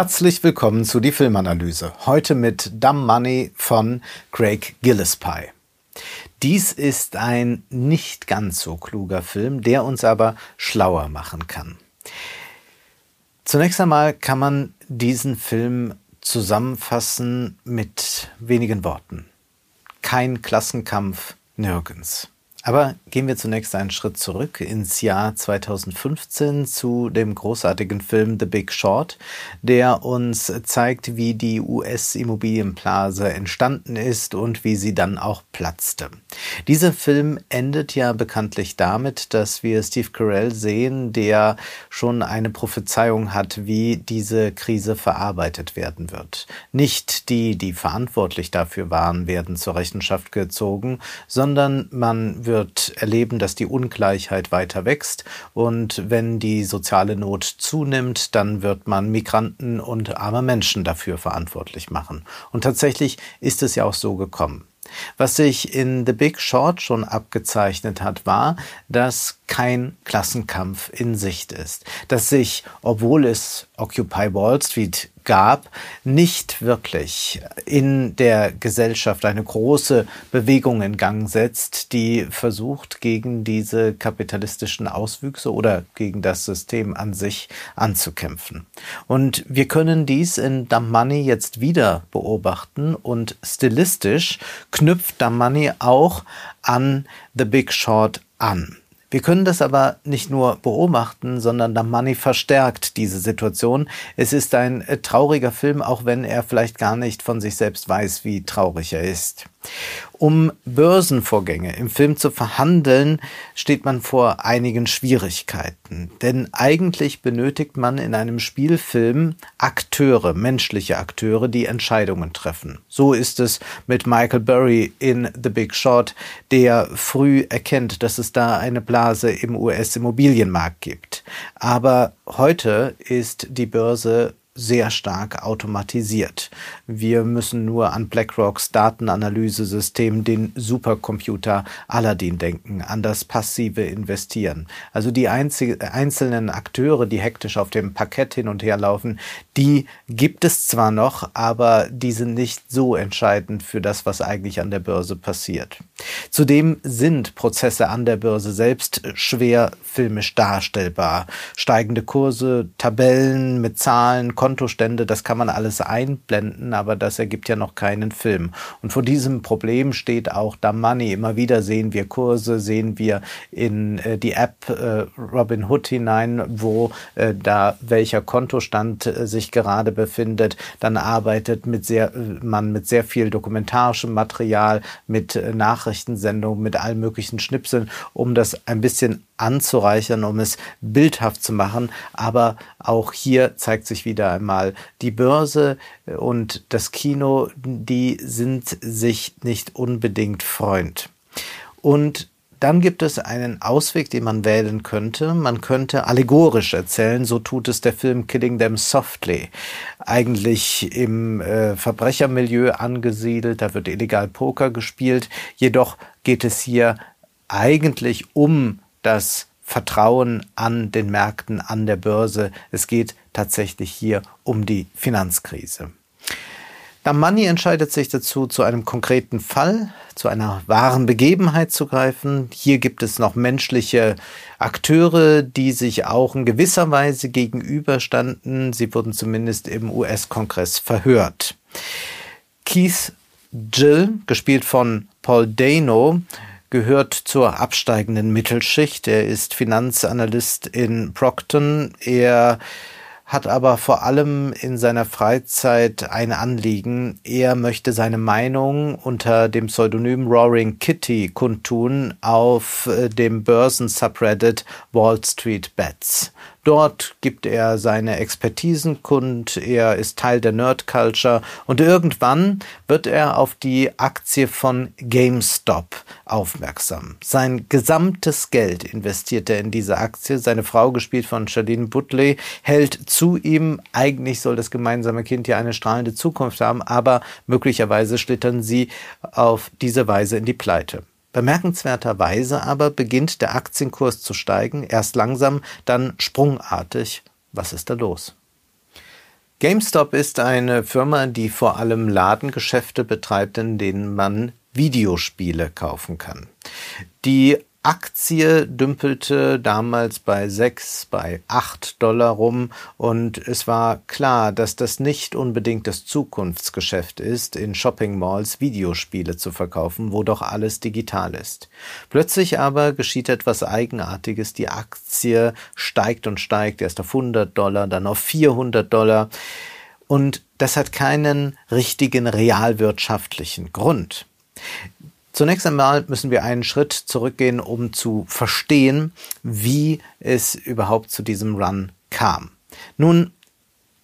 Herzlich willkommen zu die Filmanalyse. Heute mit Dumb Money von Craig Gillespie. Dies ist ein nicht ganz so kluger Film, der uns aber schlauer machen kann. Zunächst einmal kann man diesen Film zusammenfassen mit wenigen Worten. Kein Klassenkampf nirgends. Aber gehen wir zunächst einen Schritt zurück ins Jahr 2015 zu dem großartigen Film The Big Short, der uns zeigt, wie die US-Immobilienblase entstanden ist und wie sie dann auch platzte. Dieser Film endet ja bekanntlich damit, dass wir Steve Carell sehen, der schon eine Prophezeiung hat, wie diese Krise verarbeitet werden wird. Nicht die, die verantwortlich dafür waren, werden zur Rechenschaft gezogen, sondern man wird erleben, dass die Ungleichheit weiter wächst und wenn die soziale Not zunimmt, dann wird man Migranten und arme Menschen dafür verantwortlich machen. Und tatsächlich ist es ja auch so gekommen. Was sich in The Big Short schon abgezeichnet hat, war, dass kein Klassenkampf in Sicht ist, dass sich, obwohl es Occupy Wall Street gab, nicht wirklich in der Gesellschaft eine große Bewegung in Gang setzt, die versucht, gegen diese kapitalistischen Auswüchse oder gegen das System an sich anzukämpfen. Und wir können dies in Money jetzt wieder beobachten und stilistisch knüpft Money auch an The Big Short an. Wir können das aber nicht nur beobachten, sondern Damani verstärkt diese Situation. Es ist ein äh, trauriger Film, auch wenn er vielleicht gar nicht von sich selbst weiß, wie traurig er ist. Um Börsenvorgänge im Film zu verhandeln, steht man vor einigen Schwierigkeiten. Denn eigentlich benötigt man in einem Spielfilm Akteure, menschliche Akteure, die Entscheidungen treffen. So ist es mit Michael Burry in The Big Short, der früh erkennt, dass es da eine Blase im US-Immobilienmarkt gibt. Aber heute ist die Börse sehr stark automatisiert. Wir müssen nur an BlackRocks Datenanalyse-System, den Supercomputer Aladdin denken, an das passive Investieren. Also die einzelnen Akteure, die hektisch auf dem Parkett hin und her laufen, die gibt es zwar noch, aber die sind nicht so entscheidend für das, was eigentlich an der Börse passiert. Zudem sind Prozesse an der Börse selbst schwer filmisch darstellbar. Steigende Kurse, Tabellen mit Zahlen, Kontostände, das kann man alles einblenden, aber das ergibt ja noch keinen Film. Und vor diesem Problem steht auch da Money. Immer wieder sehen wir Kurse, sehen wir in äh, die App äh, Robinhood hinein, wo äh, da welcher Kontostand äh, sich gerade befindet. Dann arbeitet mit sehr, man mit sehr viel dokumentarischem Material, mit äh, Nachrichtensendungen, mit allen möglichen Schnipseln, um das ein bisschen anzureichern, um es bildhaft zu machen. Aber auch hier zeigt sich wieder einmal, die Börse und das Kino, die sind sich nicht unbedingt Freund. Und dann gibt es einen Ausweg, den man wählen könnte. Man könnte allegorisch erzählen, so tut es der Film Killing Them Softly. Eigentlich im äh, Verbrechermilieu angesiedelt, da wird illegal Poker gespielt. Jedoch geht es hier eigentlich um das Vertrauen an den Märkten, an der Börse. Es geht tatsächlich hier um die Finanzkrise. Damani entscheidet sich dazu, zu einem konkreten Fall, zu einer wahren Begebenheit zu greifen. Hier gibt es noch menschliche Akteure, die sich auch in gewisser Weise gegenüberstanden. Sie wurden zumindest im US-Kongress verhört. Keith Jill, gespielt von Paul Dano, gehört zur absteigenden Mittelschicht. Er ist Finanzanalyst in Procton. Er hat aber vor allem in seiner Freizeit ein Anliegen. Er möchte seine Meinung unter dem Pseudonym Roaring Kitty kundtun auf äh, dem Börsen-Subreddit Wall Street Bets. Dort gibt er seine Expertisen kund, er ist Teil der Nerd Culture und irgendwann wird er auf die Aktie von GameStop aufmerksam. Sein gesamtes Geld investiert er in diese Aktie. Seine Frau, gespielt von Charlene Butley, hält zu ihm. Eigentlich soll das gemeinsame Kind ja eine strahlende Zukunft haben, aber möglicherweise schlittern sie auf diese Weise in die Pleite. Bemerkenswerterweise aber beginnt der Aktienkurs zu steigen, erst langsam, dann sprungartig. Was ist da los? GameStop ist eine Firma, die vor allem Ladengeschäfte betreibt, in denen man Videospiele kaufen kann. Die Aktie dümpelte damals bei sechs, bei acht Dollar rum und es war klar, dass das nicht unbedingt das Zukunftsgeschäft ist, in Shopping Malls Videospiele zu verkaufen, wo doch alles digital ist. Plötzlich aber geschieht etwas Eigenartiges. Die Aktie steigt und steigt, erst auf 100 Dollar, dann auf 400 Dollar. Und das hat keinen richtigen realwirtschaftlichen Grund. Zunächst einmal müssen wir einen Schritt zurückgehen, um zu verstehen, wie es überhaupt zu diesem Run kam. Nun,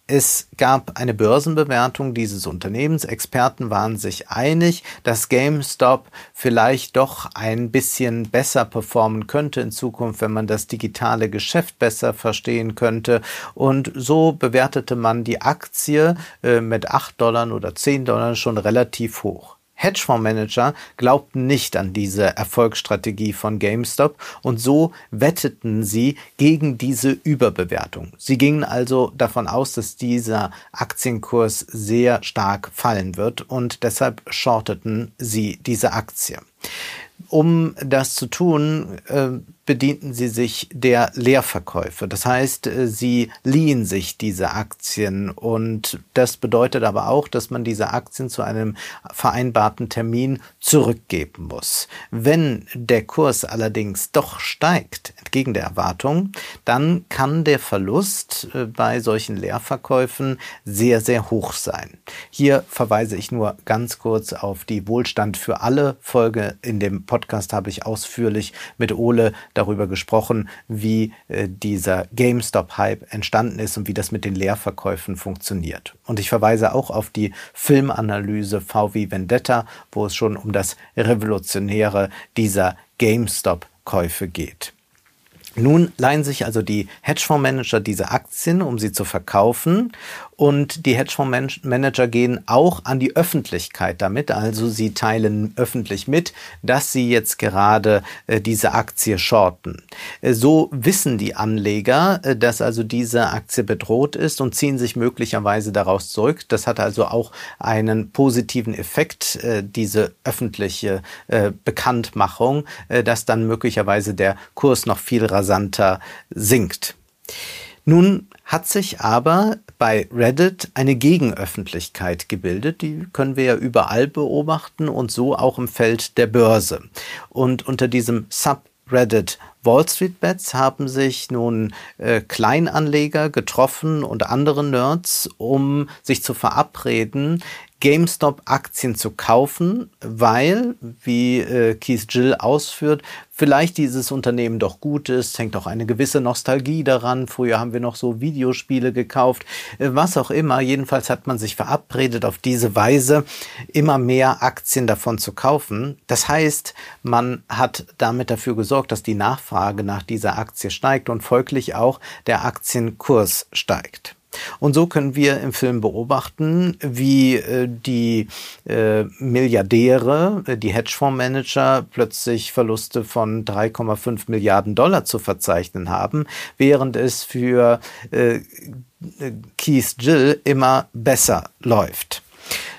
es gab eine Börsenbewertung dieses Unternehmens. Experten waren sich einig, dass GameStop vielleicht doch ein bisschen besser performen könnte in Zukunft, wenn man das digitale Geschäft besser verstehen könnte. Und so bewertete man die Aktie äh, mit 8 Dollar oder 10 Dollar schon relativ hoch. Hedgefondsmanager glaubten nicht an diese Erfolgsstrategie von GameStop und so wetteten sie gegen diese Überbewertung. Sie gingen also davon aus, dass dieser Aktienkurs sehr stark fallen wird und deshalb shorteten sie diese Aktie. Um das zu tun, äh, bedienten sie sich der Leerverkäufe. Das heißt, äh, sie liehen sich diese Aktien und das bedeutet aber auch, dass man diese Aktien zu einem vereinbarten Termin zurückgeben muss. Wenn der Kurs allerdings doch steigt, entgegen der Erwartung, dann kann der Verlust äh, bei solchen Leerverkäufen sehr, sehr hoch sein. Hier verweise ich nur ganz kurz auf die Wohlstand für alle Folge. In dem Podcast habe ich ausführlich mit Ole darüber gesprochen, wie äh, dieser GameStop-Hype entstanden ist und wie das mit den Leerverkäufen funktioniert. Und ich verweise auch auf die Filmanalyse VW Vendetta, wo es schon um das Revolutionäre dieser GameStop-Käufe geht. Nun leihen sich also die Hedgefondsmanager diese Aktien, um sie zu verkaufen und die Hedgefondsmanager gehen auch an die Öffentlichkeit damit. Also sie teilen öffentlich mit, dass sie jetzt gerade äh, diese Aktie shorten. Äh, so wissen die Anleger, äh, dass also diese Aktie bedroht ist und ziehen sich möglicherweise daraus zurück. Das hat also auch einen positiven Effekt, äh, diese öffentliche äh, Bekanntmachung, äh, dass dann möglicherweise der Kurs noch viel rasanter sinkt. Nun hat sich aber bei Reddit eine Gegenöffentlichkeit gebildet. Die können wir ja überall beobachten und so auch im Feld der Börse. Und unter diesem Subreddit Wall Street Bets haben sich nun äh, Kleinanleger getroffen und andere Nerds, um sich zu verabreden, GameStop-Aktien zu kaufen, weil, wie äh, Keith Gill ausführt, vielleicht dieses Unternehmen doch gut ist, hängt auch eine gewisse Nostalgie daran. Früher haben wir noch so Videospiele gekauft, äh, was auch immer. Jedenfalls hat man sich verabredet, auf diese Weise immer mehr Aktien davon zu kaufen. Das heißt, man hat damit dafür gesorgt, dass die Nachfrage nach dieser Aktie steigt und folglich auch der Aktienkurs steigt. Und so können wir im Film beobachten, wie äh, die äh, Milliardäre, äh, die Hedgefondsmanager plötzlich Verluste von 3,5 Milliarden Dollar zu verzeichnen haben, während es für äh, Keith Jill immer besser läuft.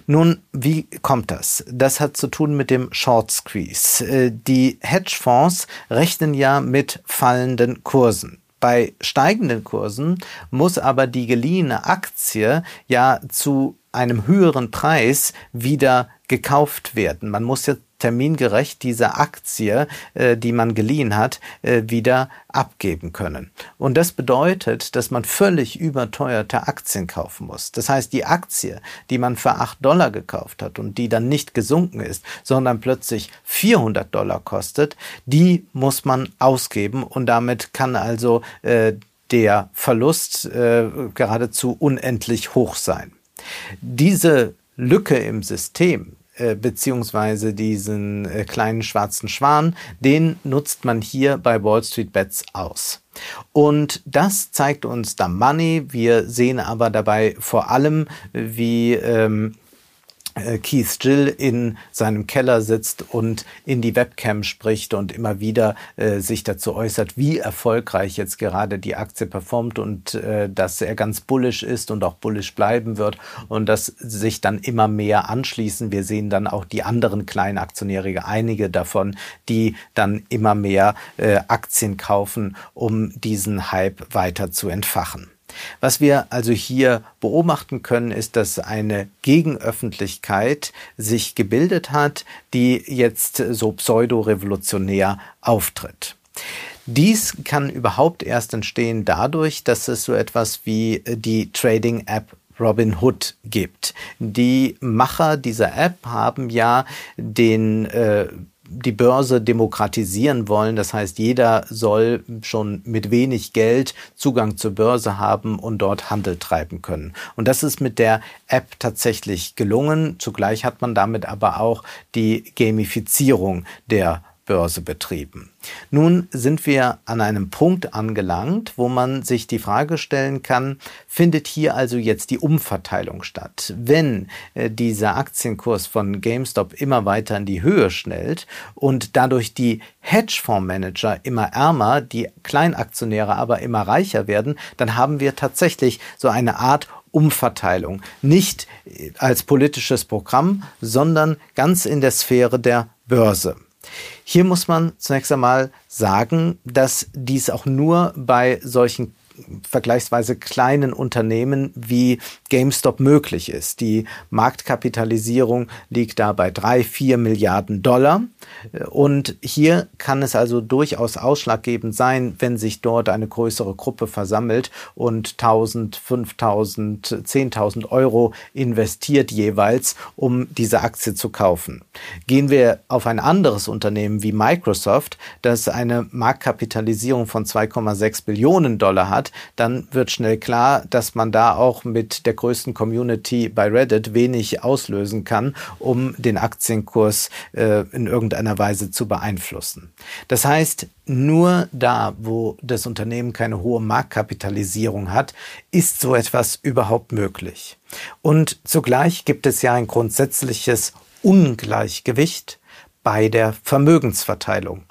Nun, wie kommt das? Das hat zu tun mit dem Short Squeeze. Äh, die Hedgefonds rechnen ja mit fallenden Kursen. Bei steigenden Kursen muss aber die geliehene Aktie ja zu einem höheren Preis wieder gekauft werden. Man muss jetzt termingerecht diese Aktie, äh, die man geliehen hat, äh, wieder abgeben können. Und das bedeutet, dass man völlig überteuerte Aktien kaufen muss. Das heißt, die Aktie, die man für 8 Dollar gekauft hat und die dann nicht gesunken ist, sondern plötzlich 400 Dollar kostet, die muss man ausgeben und damit kann also äh, der Verlust äh, geradezu unendlich hoch sein. Diese Lücke im System, äh, beziehungsweise diesen äh, kleinen schwarzen Schwan, den nutzt man hier bei Wall Street Bets aus. Und das zeigt uns da Money. Wir sehen aber dabei vor allem, wie ähm, äh, Keith Gill in seinem Keller sitzt und in die Webcam spricht und immer wieder äh, sich dazu äußert, wie erfolgreich jetzt gerade die Aktie performt und äh, dass er ganz bullish ist und auch bullish bleiben wird und dass sich dann immer mehr anschließen. Wir sehen dann auch die anderen kleinen Aktionäre, einige davon, die dann immer mehr äh, Aktien kaufen, um diesen Hype weiter zu entfachen. Was wir also hier beobachten können, ist, dass eine Gegenöffentlichkeit sich gebildet hat, die jetzt so pseudo-revolutionär auftritt. Dies kann überhaupt erst entstehen dadurch, dass es so etwas wie die Trading-App Robinhood gibt. Die Macher dieser App haben ja den äh, die Börse demokratisieren wollen. Das heißt, jeder soll schon mit wenig Geld Zugang zur Börse haben und dort Handel treiben können. Und das ist mit der App tatsächlich gelungen. Zugleich hat man damit aber auch die Gamifizierung der Börse betrieben. Nun sind wir an einem Punkt angelangt, wo man sich die Frage stellen kann, findet hier also jetzt die Umverteilung statt? Wenn äh, dieser Aktienkurs von GameStop immer weiter in die Höhe schnellt und dadurch die Hedgefondsmanager immer ärmer, die Kleinaktionäre aber immer reicher werden, dann haben wir tatsächlich so eine Art Umverteilung. Nicht äh, als politisches Programm, sondern ganz in der Sphäre der Börse. Hier muss man zunächst einmal sagen, dass dies auch nur bei solchen vergleichsweise kleinen Unternehmen wie GameStop möglich ist. Die Marktkapitalisierung liegt da bei drei, vier Milliarden Dollar. Und hier kann es also durchaus ausschlaggebend sein, wenn sich dort eine größere Gruppe versammelt und 1000, 5000, 10.000 Euro investiert jeweils, um diese Aktie zu kaufen. Gehen wir auf ein anderes Unternehmen wie Microsoft, das eine Marktkapitalisierung von 2,6 Billionen Dollar hat, dann wird schnell klar, dass man da auch mit der größten Community bei Reddit wenig auslösen kann, um den Aktienkurs äh, in irgendeiner Weise zu beeinflussen. Das heißt, nur da, wo das Unternehmen keine hohe Marktkapitalisierung hat, ist so etwas überhaupt möglich. Und zugleich gibt es ja ein grundsätzliches Ungleichgewicht bei der Vermögensverteilung.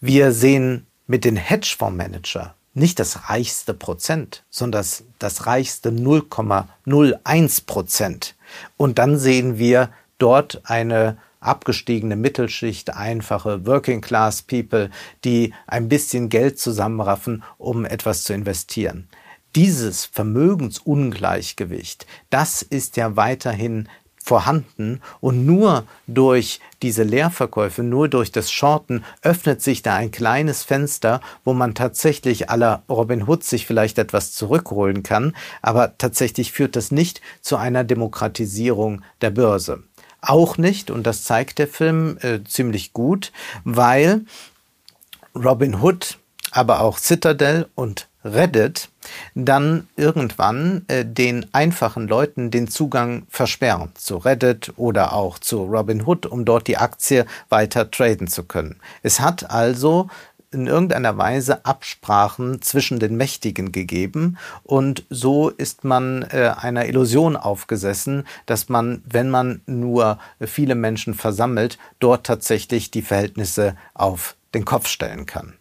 Wir sehen mit den Hedgefondsmanager nicht das reichste Prozent, sondern das, das reichste 0,01 Prozent. Und dann sehen wir dort eine abgestiegene Mittelschicht, einfache Working Class People, die ein bisschen Geld zusammenraffen, um etwas zu investieren. Dieses Vermögensungleichgewicht, das ist ja weiterhin vorhanden und nur durch diese Leerverkäufe, nur durch das Shorten öffnet sich da ein kleines Fenster, wo man tatsächlich aller Robin Hood sich vielleicht etwas zurückholen kann, aber tatsächlich führt das nicht zu einer Demokratisierung der Börse. Auch nicht, und das zeigt der Film äh, ziemlich gut, weil Robin Hood, aber auch Citadel und Reddit dann irgendwann äh, den einfachen Leuten den Zugang versperren zu Reddit oder auch zu Robinhood, um dort die Aktie weiter traden zu können. Es hat also in irgendeiner Weise Absprachen zwischen den Mächtigen gegeben und so ist man äh, einer Illusion aufgesessen, dass man, wenn man nur viele Menschen versammelt, dort tatsächlich die Verhältnisse auf den Kopf stellen kann.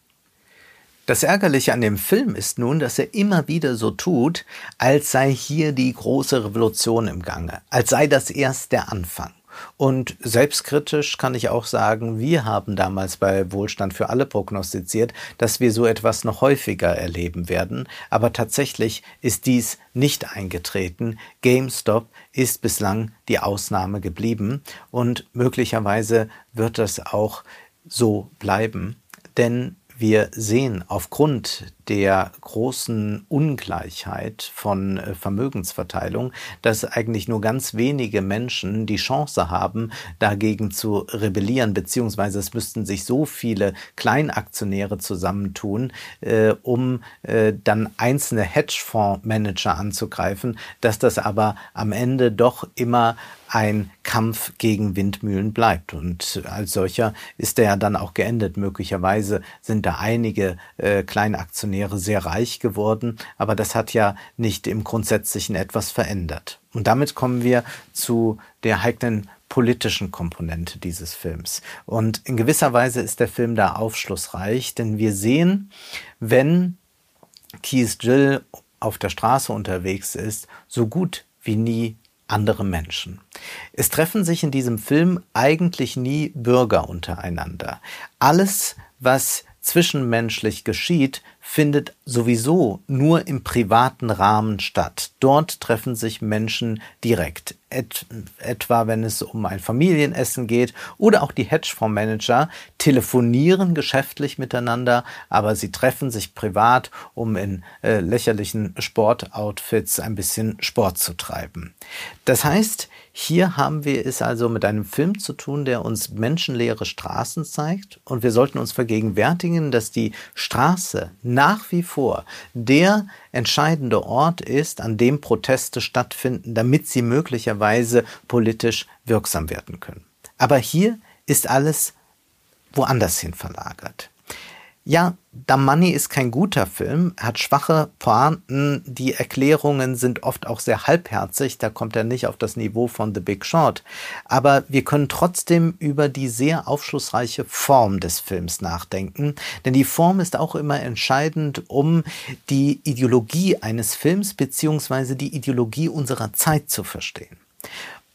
Das Ärgerliche an dem Film ist nun, dass er immer wieder so tut, als sei hier die große Revolution im Gange, als sei das erst der Anfang. Und selbstkritisch kann ich auch sagen, wir haben damals bei Wohlstand für alle prognostiziert, dass wir so etwas noch häufiger erleben werden. Aber tatsächlich ist dies nicht eingetreten. GameStop ist bislang die Ausnahme geblieben und möglicherweise wird das auch so bleiben. Denn wir sehen aufgrund der großen Ungleichheit von äh, Vermögensverteilung, dass eigentlich nur ganz wenige Menschen die Chance haben, dagegen zu rebellieren, beziehungsweise es müssten sich so viele Kleinaktionäre zusammentun, äh, um äh, dann einzelne Hedgefondsmanager anzugreifen, dass das aber am Ende doch immer ein Kampf gegen Windmühlen bleibt. Und als solcher ist er ja dann auch geendet. Möglicherweise sind da einige äh, Kleinaktionäre Aktionäre sehr reich geworden, aber das hat ja nicht im Grundsätzlichen etwas verändert. Und damit kommen wir zu der heiklen politischen Komponente dieses Films. Und in gewisser Weise ist der Film da aufschlussreich, denn wir sehen, wenn Keith Jill auf der Straße unterwegs ist, so gut wie nie andere Menschen. Es treffen sich in diesem Film eigentlich nie Bürger untereinander. Alles, was zwischenmenschlich geschieht, findet sowieso nur im privaten Rahmen statt. Dort treffen sich Menschen direkt. Et, etwa wenn es um ein Familienessen geht oder auch die Hedgefondsmanager telefonieren geschäftlich miteinander, aber sie treffen sich privat, um in äh, lächerlichen Sportoutfits ein bisschen Sport zu treiben. Das heißt, hier haben wir es also mit einem Film zu tun, der uns menschenleere Straßen zeigt und wir sollten uns vergegenwärtigen, dass die Straße nach wie vor der entscheidende Ort ist, an dem Proteste stattfinden, damit sie möglicherweise politisch wirksam werden können. Aber hier ist alles woanders hin verlagert. Ja, The Money ist kein guter Film, er hat schwache Pointen, die Erklärungen sind oft auch sehr halbherzig, da kommt er nicht auf das Niveau von The Big Short. Aber wir können trotzdem über die sehr aufschlussreiche Form des Films nachdenken, denn die Form ist auch immer entscheidend, um die Ideologie eines Films beziehungsweise die Ideologie unserer Zeit zu verstehen.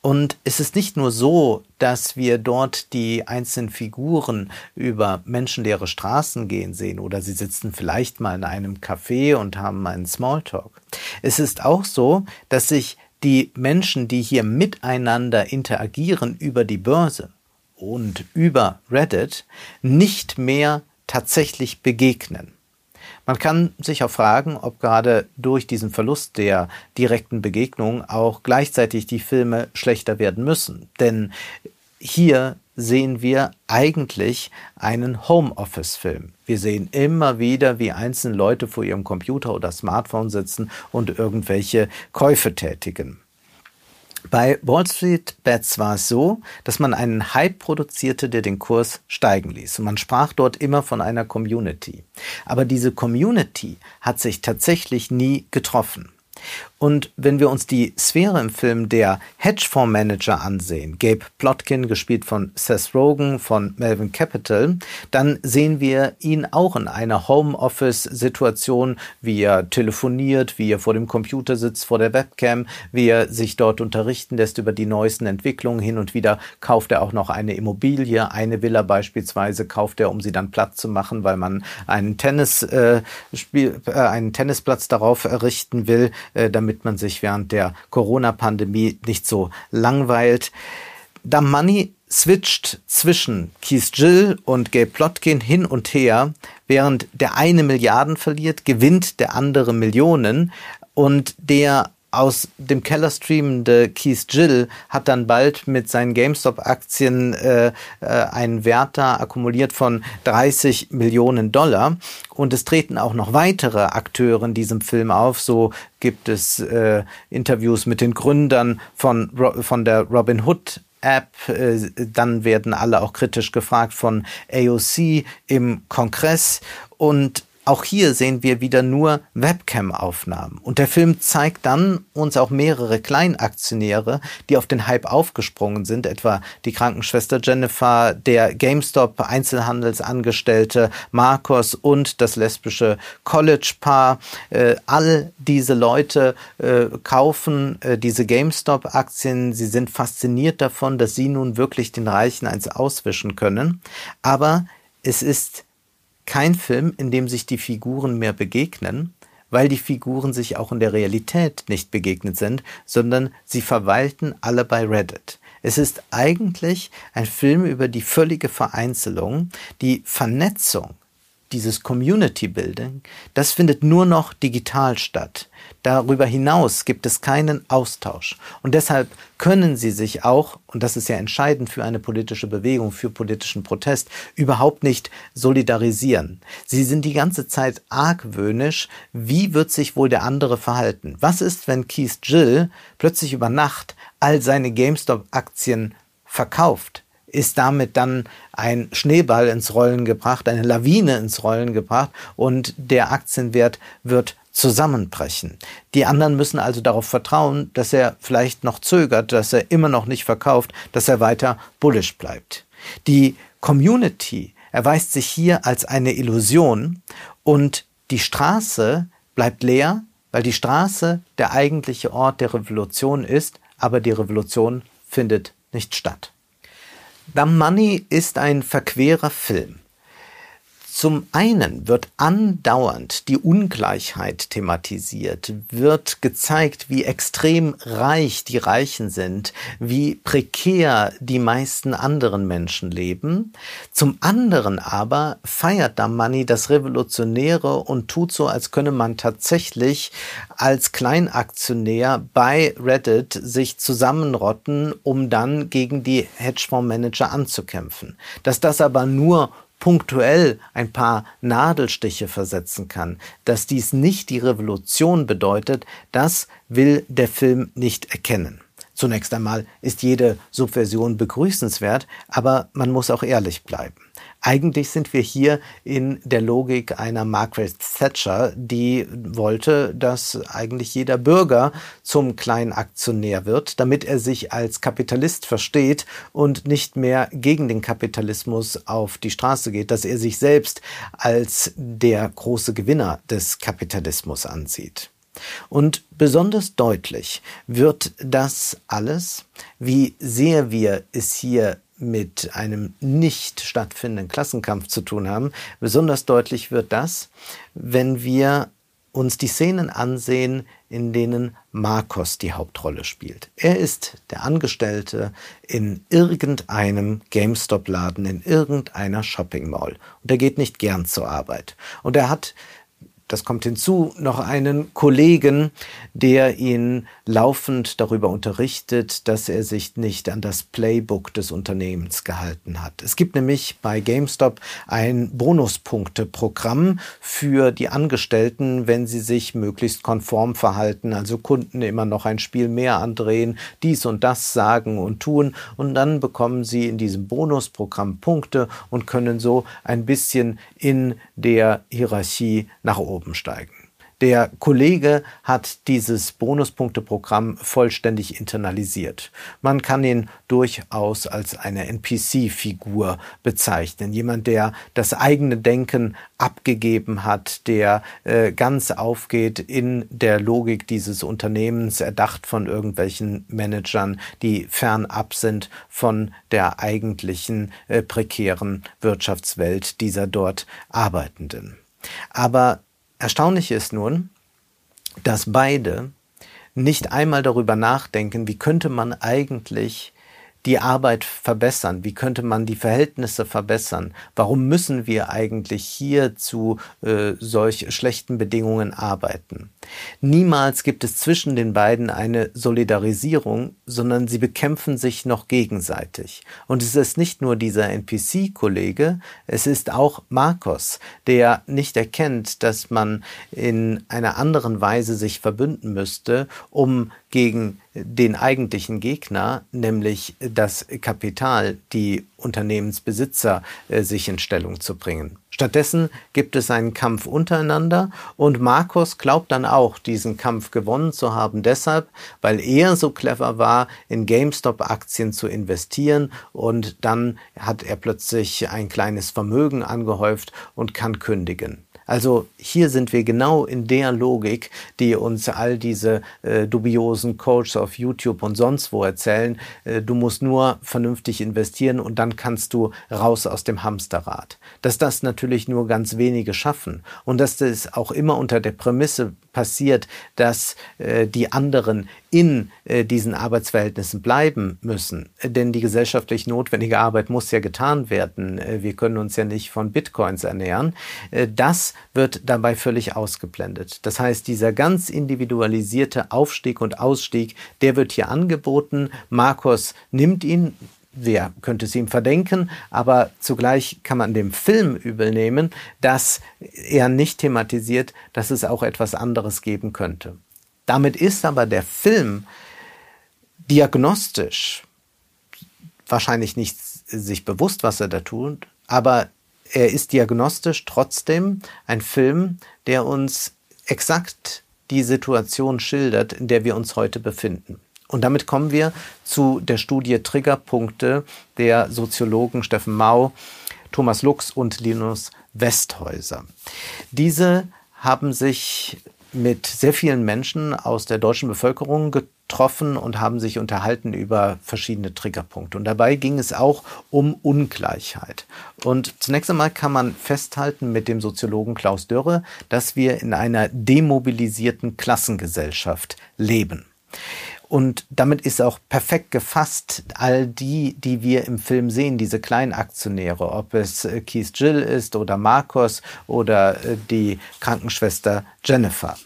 Und es ist nicht nur so, dass wir dort die einzelnen Figuren über menschenleere Straßen gehen sehen oder sie sitzen vielleicht mal in einem Café und haben einen Smalltalk. Es ist auch so, dass sich die Menschen, die hier miteinander interagieren über die Börse und über Reddit, nicht mehr tatsächlich begegnen. Man kann sich auch fragen, ob gerade durch diesen Verlust der direkten Begegnung auch gleichzeitig die Filme schlechter werden müssen. Denn hier sehen wir eigentlich einen Homeoffice-Film. Wir sehen immer wieder, wie einzelne Leute vor ihrem Computer oder Smartphone sitzen und irgendwelche Käufe tätigen. Bei Wall Street Bets war es so, dass man einen Hype produzierte, der den Kurs steigen ließ. Und man sprach dort immer von einer Community. Aber diese Community hat sich tatsächlich nie getroffen. Und wenn wir uns die Sphäre im Film der Hedgefondsmanager ansehen, Gabe Plotkin, gespielt von Seth Rogen von Melvin Capital, dann sehen wir ihn auch in einer Homeoffice-Situation, wie er telefoniert, wie er vor dem Computer sitzt, vor der Webcam, wie er sich dort unterrichten lässt über die neuesten Entwicklungen. Hin und wieder kauft er auch noch eine Immobilie, eine Villa beispielsweise kauft er, um sie dann platt zu machen, weil man einen Tennis, äh, Spiel, äh, einen Tennisplatz darauf errichten will, äh, damit man sich während der Corona-Pandemie nicht so langweilt. Da Money switcht zwischen Keith Jill und Gabe Plotkin hin und her, während der eine Milliarden verliert, gewinnt der andere Millionen und der aus dem Keller streamende Keith Jill hat dann bald mit seinen GameStop-Aktien äh, äh, einen Wert da akkumuliert von 30 Millionen Dollar. Und es treten auch noch weitere Akteure in diesem Film auf. So gibt es äh, Interviews mit den Gründern von, von der Robin Hood App, äh, dann werden alle auch kritisch gefragt von AOC im Kongress und auch hier sehen wir wieder nur Webcam-Aufnahmen. Und der Film zeigt dann uns auch mehrere Kleinaktionäre, die auf den Hype aufgesprungen sind, etwa die Krankenschwester Jennifer, der GameStop-Einzelhandelsangestellte Marcos und das lesbische College-Paar. Äh, all diese Leute äh, kaufen äh, diese GameStop-Aktien. Sie sind fasziniert davon, dass sie nun wirklich den Reichen eins auswischen können. Aber es ist kein Film, in dem sich die Figuren mehr begegnen, weil die Figuren sich auch in der Realität nicht begegnet sind, sondern sie verweilten alle bei Reddit. Es ist eigentlich ein Film über die völlige Vereinzelung, die Vernetzung dieses Community Building, das findet nur noch digital statt. Darüber hinaus gibt es keinen Austausch. Und deshalb können sie sich auch, und das ist ja entscheidend für eine politische Bewegung, für politischen Protest, überhaupt nicht solidarisieren. Sie sind die ganze Zeit argwöhnisch. Wie wird sich wohl der andere verhalten? Was ist, wenn Keith Jill plötzlich über Nacht all seine GameStop-Aktien verkauft? Ist damit dann ein Schneeball ins Rollen gebracht, eine Lawine ins Rollen gebracht und der Aktienwert wird zusammenbrechen. Die anderen müssen also darauf vertrauen, dass er vielleicht noch zögert, dass er immer noch nicht verkauft, dass er weiter bullish bleibt. Die Community erweist sich hier als eine Illusion und die Straße bleibt leer, weil die Straße der eigentliche Ort der Revolution ist, aber die Revolution findet nicht statt. The Money ist ein verquerer Film. Zum einen wird andauernd die Ungleichheit thematisiert, wird gezeigt, wie extrem reich die Reichen sind, wie prekär die meisten anderen Menschen leben. Zum anderen aber feiert Damani das Revolutionäre und tut so, als könne man tatsächlich als Kleinaktionär bei Reddit sich zusammenrotten, um dann gegen die Hedgefondsmanager anzukämpfen. Dass das aber nur punktuell ein paar Nadelstiche versetzen kann, dass dies nicht die Revolution bedeutet, das will der Film nicht erkennen. Zunächst einmal ist jede Subversion begrüßenswert, aber man muss auch ehrlich bleiben. Eigentlich sind wir hier in der Logik einer Margaret Thatcher, die wollte, dass eigentlich jeder Bürger zum kleinen Aktionär wird, damit er sich als Kapitalist versteht und nicht mehr gegen den Kapitalismus auf die Straße geht, dass er sich selbst als der große Gewinner des Kapitalismus ansieht. Und besonders deutlich wird das alles, wie sehr wir es hier mit einem nicht stattfindenden Klassenkampf zu tun haben. Besonders deutlich wird das, wenn wir uns die Szenen ansehen, in denen Marcos die Hauptrolle spielt. Er ist der Angestellte in irgendeinem GameStop-Laden, in irgendeiner Shopping Mall. Und er geht nicht gern zur Arbeit. Und er hat das kommt hinzu, noch einen Kollegen, der ihn laufend darüber unterrichtet, dass er sich nicht an das Playbook des Unternehmens gehalten hat. Es gibt nämlich bei GameStop ein Bonuspunkteprogramm für die Angestellten, wenn sie sich möglichst konform verhalten, also Kunden immer noch ein Spiel mehr andrehen, dies und das sagen und tun und dann bekommen sie in diesem Bonusprogramm Punkte und können so ein bisschen in der Hierarchie nach oben oben steigen. Der Kollege hat dieses Bonuspunkteprogramm vollständig internalisiert. Man kann ihn durchaus als eine NPC-Figur bezeichnen. Jemand, der das eigene Denken abgegeben hat, der äh, ganz aufgeht in der Logik dieses Unternehmens, erdacht von irgendwelchen Managern, die fernab sind von der eigentlichen äh, prekären Wirtschaftswelt dieser dort Arbeitenden. Aber Erstaunlich ist nun, dass beide nicht einmal darüber nachdenken, wie könnte man eigentlich die Arbeit verbessern? Wie könnte man die Verhältnisse verbessern? Warum müssen wir eigentlich hier zu äh, solch schlechten Bedingungen arbeiten? Niemals gibt es zwischen den beiden eine Solidarisierung, sondern sie bekämpfen sich noch gegenseitig. Und es ist nicht nur dieser NPC-Kollege, es ist auch Marcos, der nicht erkennt, dass man in einer anderen Weise sich verbünden müsste, um gegen den eigentlichen Gegner, nämlich das Kapital, die Unternehmensbesitzer, äh, sich in Stellung zu bringen. Stattdessen gibt es einen Kampf untereinander und Markus glaubt dann auch, diesen Kampf gewonnen zu haben, deshalb, weil er so clever war, in GameStop-Aktien zu investieren und dann hat er plötzlich ein kleines Vermögen angehäuft und kann kündigen. Also hier sind wir genau in der Logik, die uns all diese äh, dubiosen Coaches auf YouTube und sonst wo erzählen. Äh, du musst nur vernünftig investieren und dann kannst du raus aus dem Hamsterrad. Dass das natürlich nur ganz wenige schaffen und dass das auch immer unter der Prämisse passiert, dass äh, die anderen in äh, diesen Arbeitsverhältnissen bleiben müssen. Denn die gesellschaftlich notwendige Arbeit muss ja getan werden. Äh, wir können uns ja nicht von Bitcoins ernähren. Äh, das wird dabei völlig ausgeblendet. Das heißt, dieser ganz individualisierte Aufstieg und Ausstieg, der wird hier angeboten. Markus nimmt ihn wer könnte es ihm verdenken, aber zugleich kann man dem Film übel nehmen, dass er nicht thematisiert, dass es auch etwas anderes geben könnte. Damit ist aber der Film diagnostisch wahrscheinlich nicht sich bewusst, was er da tut, aber er ist diagnostisch trotzdem ein Film, der uns exakt die Situation schildert, in der wir uns heute befinden. Und damit kommen wir zu der Studie Triggerpunkte der Soziologen Steffen Mau, Thomas Lux und Linus Westhäuser. Diese haben sich mit sehr vielen Menschen aus der deutschen Bevölkerung getroffen und haben sich unterhalten über verschiedene Triggerpunkte. Und dabei ging es auch um Ungleichheit. Und zunächst einmal kann man festhalten mit dem Soziologen Klaus Dörre, dass wir in einer demobilisierten Klassengesellschaft leben. Und damit ist auch perfekt gefasst all die, die wir im Film sehen, diese Kleinaktionäre, ob es äh, Keith Jill ist oder Marcos oder äh, die Krankenschwester Jennifer.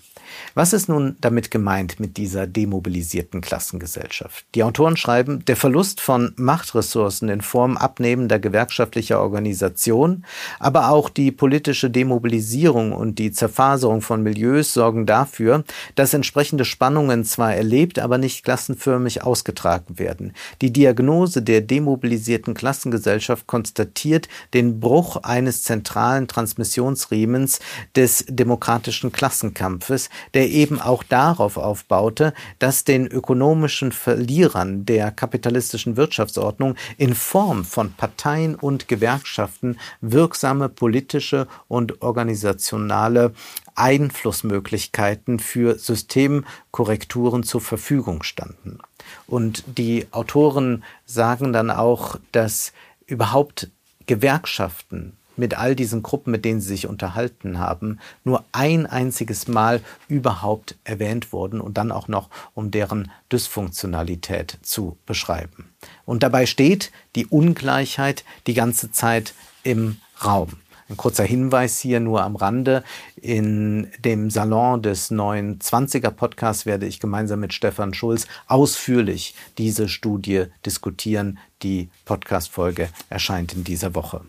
Was ist nun damit gemeint mit dieser demobilisierten Klassengesellschaft? Die Autoren schreiben, der Verlust von Machtressourcen in Form abnehmender gewerkschaftlicher Organisation, aber auch die politische Demobilisierung und die Zerfaserung von Milieus sorgen dafür, dass entsprechende Spannungen zwar erlebt, aber nicht klassenförmig ausgetragen werden. Die Diagnose der demobilisierten Klassengesellschaft konstatiert den Bruch eines zentralen Transmissionsriemens des demokratischen Klassenkampfes, der eben auch darauf aufbaute, dass den ökonomischen Verlierern der kapitalistischen Wirtschaftsordnung in Form von Parteien und Gewerkschaften wirksame politische und organisationale Einflussmöglichkeiten für Systemkorrekturen zur Verfügung standen. Und die Autoren sagen dann auch, dass überhaupt Gewerkschaften mit all diesen Gruppen, mit denen sie sich unterhalten haben, nur ein einziges Mal überhaupt erwähnt wurden und dann auch noch, um deren Dysfunktionalität zu beschreiben. Und dabei steht die Ungleichheit die ganze Zeit im Raum. Ein kurzer Hinweis hier nur am Rande. In dem Salon des neuen 20er Podcasts werde ich gemeinsam mit Stefan Schulz ausführlich diese Studie diskutieren. Die Podcast-Folge erscheint in dieser Woche.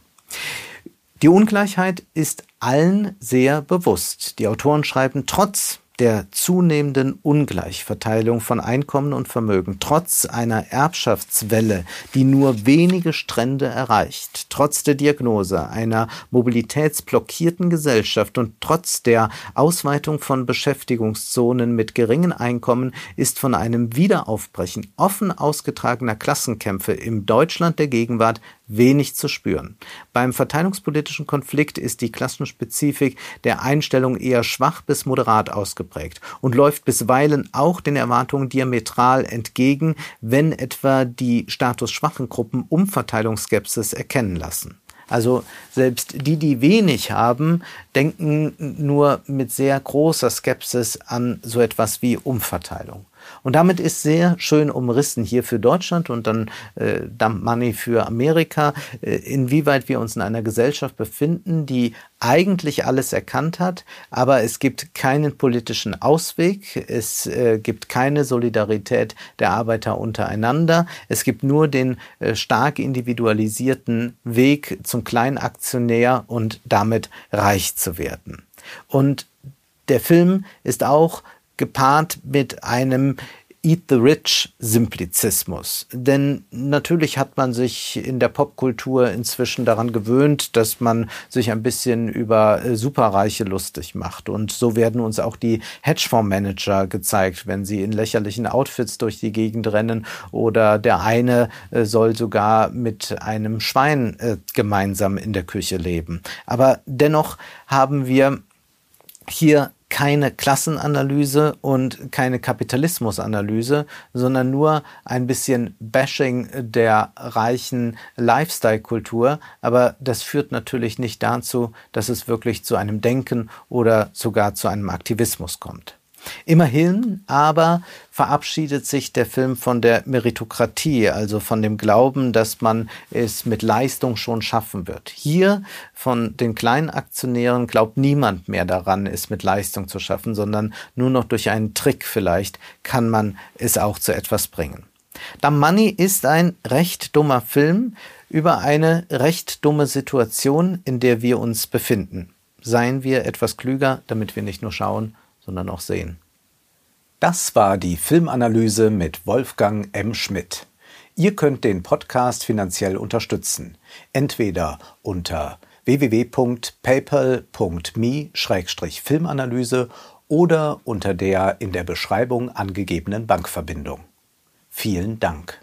Die Ungleichheit ist allen sehr bewusst. Die Autoren schreiben, trotz der zunehmenden Ungleichverteilung von Einkommen und Vermögen, trotz einer Erbschaftswelle, die nur wenige Strände erreicht, trotz der Diagnose einer mobilitätsblockierten Gesellschaft und trotz der Ausweitung von Beschäftigungszonen mit geringen Einkommen ist von einem Wiederaufbrechen offen ausgetragener Klassenkämpfe im Deutschland der Gegenwart wenig zu spüren. Beim verteilungspolitischen Konflikt ist die Klassenspezifik der Einstellung eher schwach bis moderat ausgeprägt und läuft bisweilen auch den Erwartungen diametral entgegen, wenn etwa die statusschwachen Gruppen Umverteilungsskepsis erkennen lassen. Also selbst die, die wenig haben, denken nur mit sehr großer Skepsis an so etwas wie Umverteilung. Und damit ist sehr schön umrissen hier für Deutschland und dann äh, Dump Money für Amerika, äh, inwieweit wir uns in einer Gesellschaft befinden, die eigentlich alles erkannt hat, aber es gibt keinen politischen Ausweg, es äh, gibt keine Solidarität der Arbeiter untereinander, es gibt nur den äh, stark individualisierten Weg zum Kleinaktionär und damit reich zu werden. Und der Film ist auch gepaart mit einem Eat the Rich Simplizismus. Denn natürlich hat man sich in der Popkultur inzwischen daran gewöhnt, dass man sich ein bisschen über äh, Superreiche lustig macht. Und so werden uns auch die Hedgefondsmanager gezeigt, wenn sie in lächerlichen Outfits durch die Gegend rennen oder der eine äh, soll sogar mit einem Schwein äh, gemeinsam in der Küche leben. Aber dennoch haben wir hier keine Klassenanalyse und keine Kapitalismusanalyse, sondern nur ein bisschen Bashing der reichen Lifestyle-Kultur. Aber das führt natürlich nicht dazu, dass es wirklich zu einem Denken oder sogar zu einem Aktivismus kommt. Immerhin aber verabschiedet sich der Film von der Meritokratie, also von dem Glauben, dass man es mit Leistung schon schaffen wird. Hier von den kleinen Aktionären glaubt niemand mehr daran, es mit Leistung zu schaffen, sondern nur noch durch einen Trick vielleicht kann man es auch zu etwas bringen. Da Money ist ein recht dummer Film über eine recht dumme Situation, in der wir uns befinden. Seien wir etwas klüger, damit wir nicht nur schauen, sondern auch sehen. Das war die Filmanalyse mit Wolfgang M. Schmidt. Ihr könnt den Podcast finanziell unterstützen, entweder unter www.paypal.me-filmanalyse oder unter der in der Beschreibung angegebenen Bankverbindung. Vielen Dank.